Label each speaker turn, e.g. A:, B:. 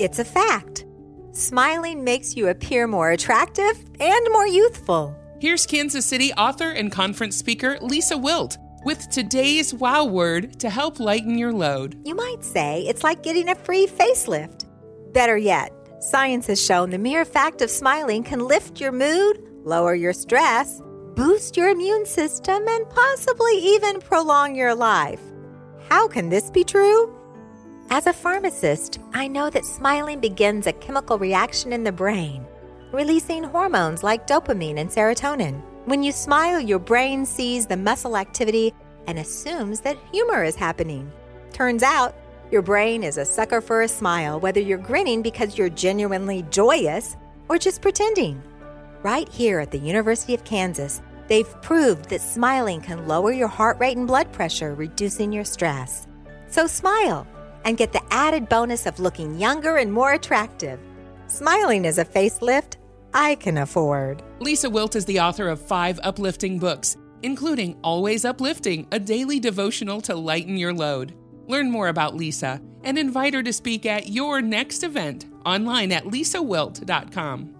A: It's a fact. Smiling makes you appear more attractive and more youthful.
B: Here's Kansas City author and conference speaker Lisa Wilt with today's wow word to help lighten your load.
A: You might say it's like getting a free facelift. Better yet, science has shown the mere fact of smiling can lift your mood, lower your stress, boost your immune system, and possibly even prolong your life. How can this be true? As a pharmacist, I know that smiling begins a chemical reaction in the brain, releasing hormones like dopamine and serotonin. When you smile, your brain sees the muscle activity and assumes that humor is happening. Turns out, your brain is a sucker for a smile, whether you're grinning because you're genuinely joyous or just pretending. Right here at the University of Kansas, they've proved that smiling can lower your heart rate and blood pressure, reducing your stress. So smile and get the added bonus of looking younger and more attractive. Smiling is a facelift I can afford.
B: Lisa Wilt is the author of five uplifting books, including Always Uplifting, a daily devotional to lighten your load. Learn more about Lisa and invite her to speak at your next event online at lisawilt.com.